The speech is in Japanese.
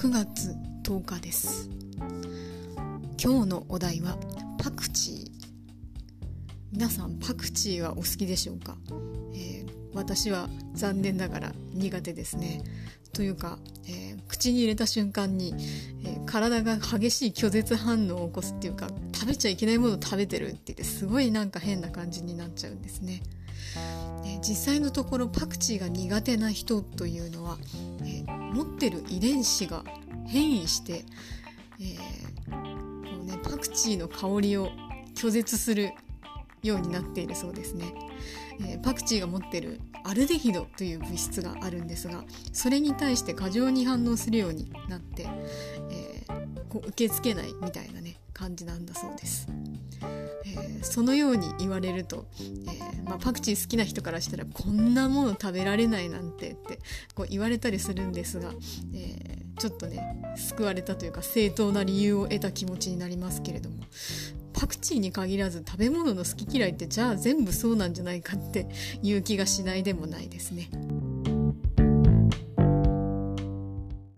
消化です。今日のお題はパクチー。皆さんパクチーはお好きでしょうか、えー、私は残念ながら苦手ですね。というか、えー、口に入れた瞬間に、えー、体が激しい拒絶反応を起こすっていうか食べちゃいけないものを食べてるって言ってすごいなんか変な感じになっちゃうんですね。え実際のところパクチーが苦手な人というのは、え持ってる遺伝子が変異して、えー、こうね、パクチーの香りを拒絶するようになっているそうですね。えー、パクチーが持ってるアルデヒドという物質があるんですがそれに対して過剰に反応するようになって、えー、こう受け付けないみたいなね感じなんだそうです。そのように言われると、えー、まあ、パクチー好きな人からしたらこんなもの食べられないなんてってこう言われたりするんですが、えー、ちょっとね救われたというか正当な理由を得た気持ちになりますけれどもパクチーに限らず食べ物の好き嫌いってじゃあ全部そうなんじゃないかっていう気がしないでもないですね。